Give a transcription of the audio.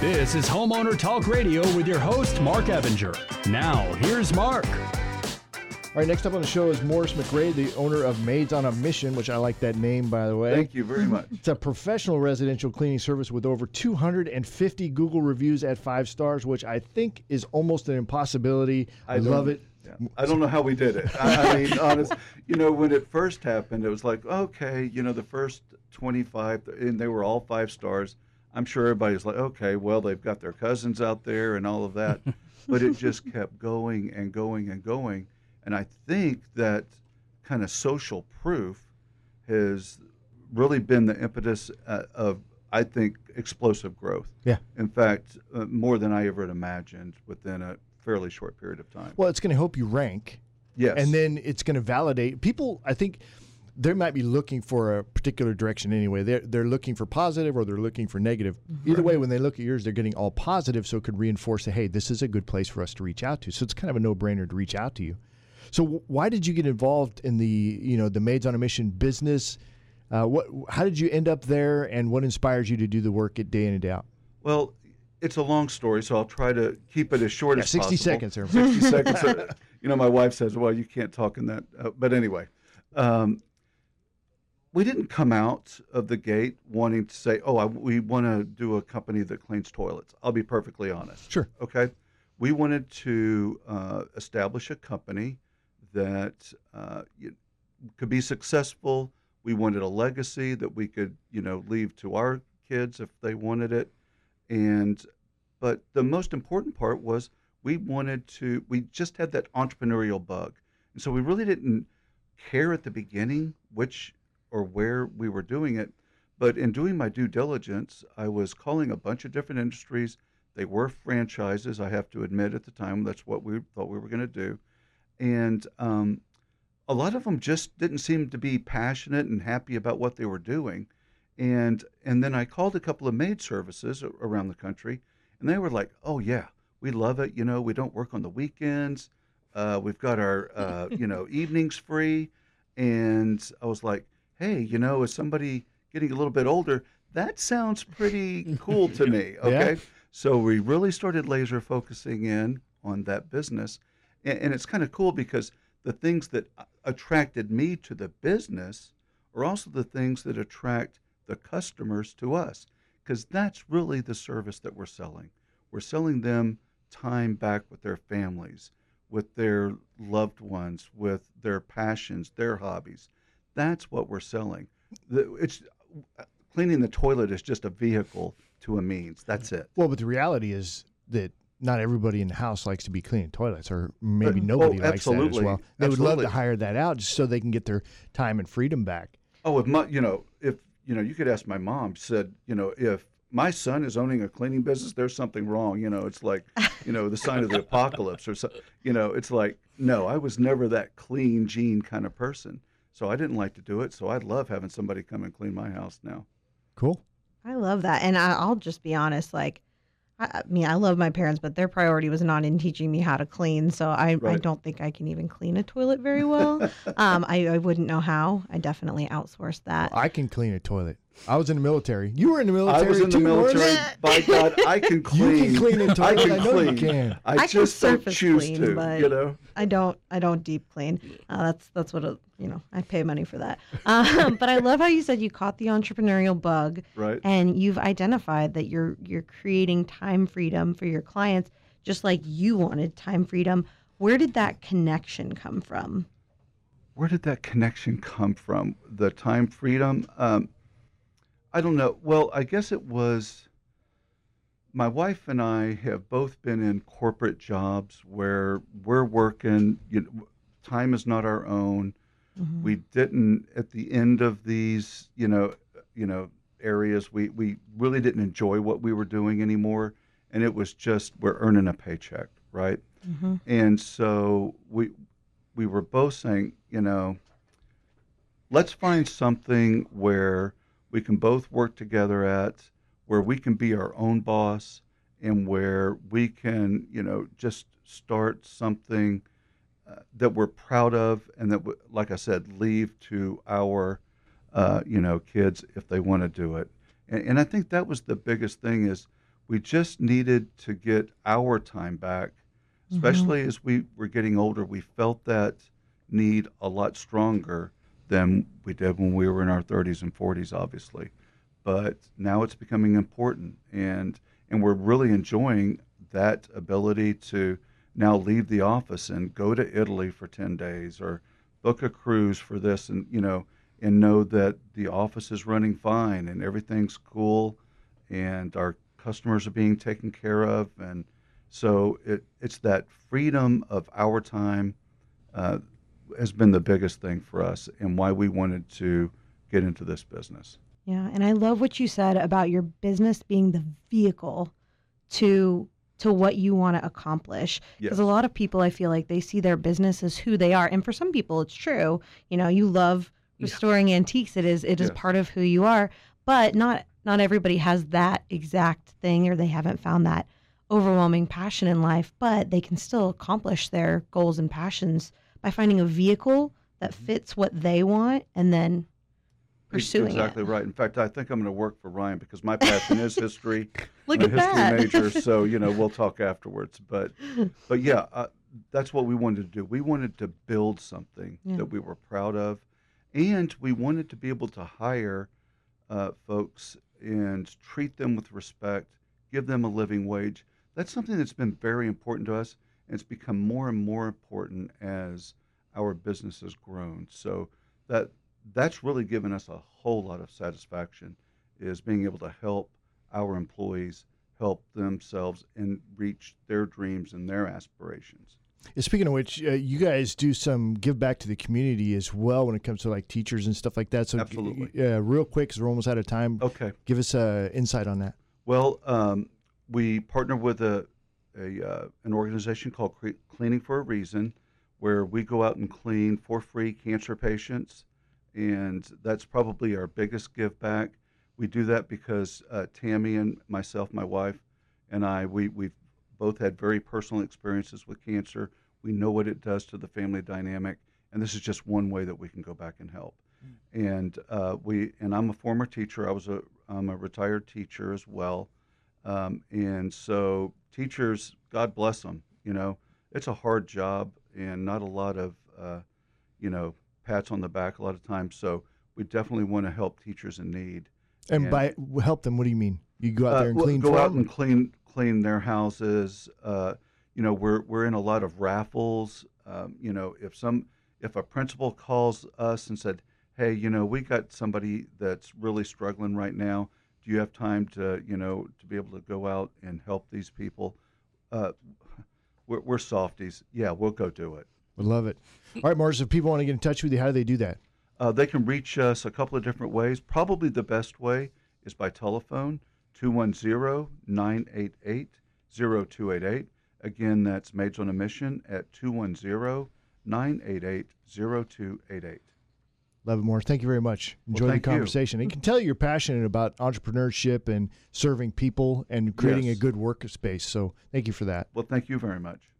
This is Homeowner Talk Radio with your host, Mark Evinger. Now, here's Mark. All right, next up on the show is Morris McRae, the owner of Maids on a Mission, which I like that name, by the way. Thank you very much. It's a professional residential cleaning service with over 250 Google reviews at five stars, which I think is almost an impossibility. I, don't- love it. yeah. I don't know how we did it. I, I mean, honest, you know, when it first happened, it was like, okay, you know, the first 25, and they were all five stars. I'm sure everybody's like, okay, well, they've got their cousins out there and all of that. but it just kept going and going and going. And I think that kind of social proof has really been the impetus uh, of, I think, explosive growth. Yeah. In fact, uh, more than I ever had imagined within a fairly short period of time. Well, it's going to help you rank. Yes. And then it's going to validate people. I think they might be looking for a particular direction anyway. They're, they're looking for positive or they're looking for negative. Either way, when they look at yours, they're getting all positive, so it could reinforce that, hey, this is a good place for us to reach out to. So it's kind of a no brainer to reach out to you. So w- why did you get involved in the you know the Maids on a Mission business? Uh, what how did you end up there, and what inspires you to do the work at day in and day out? Well, it's a long story, so I'll try to keep it as short Yeah, as 60 possible. seconds there. 60 seconds. You know, my wife says, well, you can't talk in that. Uh, but anyway, um, we didn't come out of the gate wanting to say, oh, I, we want to do a company that cleans toilets. I'll be perfectly honest. Sure. Okay. We wanted to uh, establish a company that uh, could be successful. We wanted a legacy that we could, you know, leave to our kids if they wanted it. And, but the most important part was we wanted to, we just had that entrepreneurial bug. And so we really didn't care at the beginning which or where we were doing it. But in doing my due diligence, I was calling a bunch of different industries. They were franchises, I have to admit at the time. That's what we thought we were going to do. And um, a lot of them just didn't seem to be passionate and happy about what they were doing. And and then I called a couple of maid services around the country, and they were like, "Oh yeah, we love it. You know, we don't work on the weekends. Uh, we've got our uh, you know evenings free." And I was like, "Hey, you know, as somebody getting a little bit older, that sounds pretty cool to me." Okay, so we really started laser focusing in on that business, and, and it's kind of cool because the things that attracted me to the business are also the things that attract the customers to us because that's really the service that we're selling. We're selling them time back with their families, with their loved ones, with their passions, their hobbies. That's what we're selling. The, it's cleaning the toilet is just a vehicle to a means. That's it. Well, but the reality is that not everybody in the house likes to be cleaning toilets, or maybe Uh, nobody oh, likes that as well. They would love to hire that out just so they can get their time and freedom back. Oh, if my, you know, if you know, you could ask my mom. Said, you know, if my son is owning a cleaning business, there's something wrong. You know, it's like, you know, the sign of the apocalypse, or so. You know, it's like, no, I was never that clean gene kind of person. So I didn't like to do it. So I'd love having somebody come and clean my house now. Cool. I love that. And I, I'll just be honest, like, I, I mean, I love my parents, but their priority was not in teaching me how to clean. So I, I don't think I can even clean a toilet very well. um, I, I wouldn't know how. I definitely outsourced that. I can clean a toilet. I was in the military. You were in the military. I was in the military. By God, I can clean. You can clean a I toilet. can I know you clean. can. I, I can just don't surface choose clean, to. but- You know. I don't I don't deep clean. Uh, that's that's what a, you know. I pay money for that. Um, but I love how you said you caught the entrepreneurial bug, Right. and you've identified that you're you're creating time freedom for your clients, just like you wanted time freedom. Where did that connection come from? where did that connection come from? The time freedom? Um, I don't know. Well, I guess it was my wife and I have both been in corporate jobs where we're working. You know, time is not our own. Mm-hmm. We didn't at the end of these, you know, you know, areas. We we really didn't enjoy what we were doing anymore, and it was just we're earning a paycheck, right? Mm-hmm. And so we we were both saying, you know, let's find something where we can both work together at, where we can be our own boss, and where we can, you know, just start something uh, that we're proud of, and that, w- like I said, leave to our, uh, you know, kids if they want to do it. And, and I think that was the biggest thing is we just needed to get our time back, especially as we were getting older. We felt that need a lot stronger than we did when we were in our 30s and 40s, obviously. But now it's becoming important, and and we're really enjoying that ability to now leave the office and go to Italy for 10 days or book a cruise for this, and you know, and know that the office is running fine and everything's cool, and our customers are being taken care of, and so it, it's that freedom of our time uh, has been the biggest thing for us and why we wanted to get into this business. Yeah, and I love what you said about your business being the vehicle to to what you want to accomplish. Because Yes. a lot of people, I feel like they see their business as who they are, and for some people, it's true. You know, you love restoring antiques; it is it is part of who you are. But not not everybody has that exact thing, or they haven't found that overwhelming passion in life. But they can still accomplish their goals and passions by finding a vehicle that Mm-hmm. fits what they want, and then pursuing exactly it. right. In fact, I think I'm going to work for Ryan because my passion is history. Look I'm at a history that. major, so you know we'll talk afterwards. But but yeah, uh, that's what we wanted to do. We wanted to build something Yeah. that we were proud of, and we wanted to be able to hire uh, folks and treat them with respect, give them a living wage. That's something that's been very important to us, it's become more and more important as our business has grown. So that that's really given us a whole lot of satisfaction, is being able to help our employees help themselves and reach their dreams and their aspirations. Speaking of which, uh, you guys do some give back to the community as well when it comes to like teachers and stuff like that. So, Absolutely. uh, real quick, because we're almost out of time. Okay. Give us uh, insight on that. Well, um, we partner with a, a uh, an organization called Cleaning for a Reason, where we go out and clean for free cancer patients, and that's probably our biggest give back. We do that because uh, Tammy and myself, my wife, and I, we we've both had very personal experiences with cancer. We know what it does to the family dynamic, and this is just one way that we can go back and help. And uh, we and I'm a former teacher. I was a I'm a retired teacher as well. Um, and so teachers, God bless them. You know, it's a hard job and not a lot of, uh, you know, pats on the back a lot of times. So we definitely want to help teachers in need. And And- by help them, what do you mean? You go out Uh, there and clean go out them? and clean clean their houses. Uh, you know, we're we're in a lot of raffles. Um, you know, if some if a principal calls us and said, "Hey, you know, we got somebody that's really struggling right now. Do you have time to you know to be able to go out and help these people?" Uh, we're, we're softies. Yeah, we'll go do it. Would love it. All right, Morris, if people want to get in touch with you, how do they do that? Uh, they can reach us a couple of different ways. Probably the best way is by telephone, 210 988 0288. Again, that's Maids on a Mission at 210 988 0288. Love it, Morris. Thank you very much. Enjoy the thank you. conversation. And you can tell you're passionate about entrepreneurship and serving people and creating Yes. a good workspace. So thank you for that. Well, thank you very much.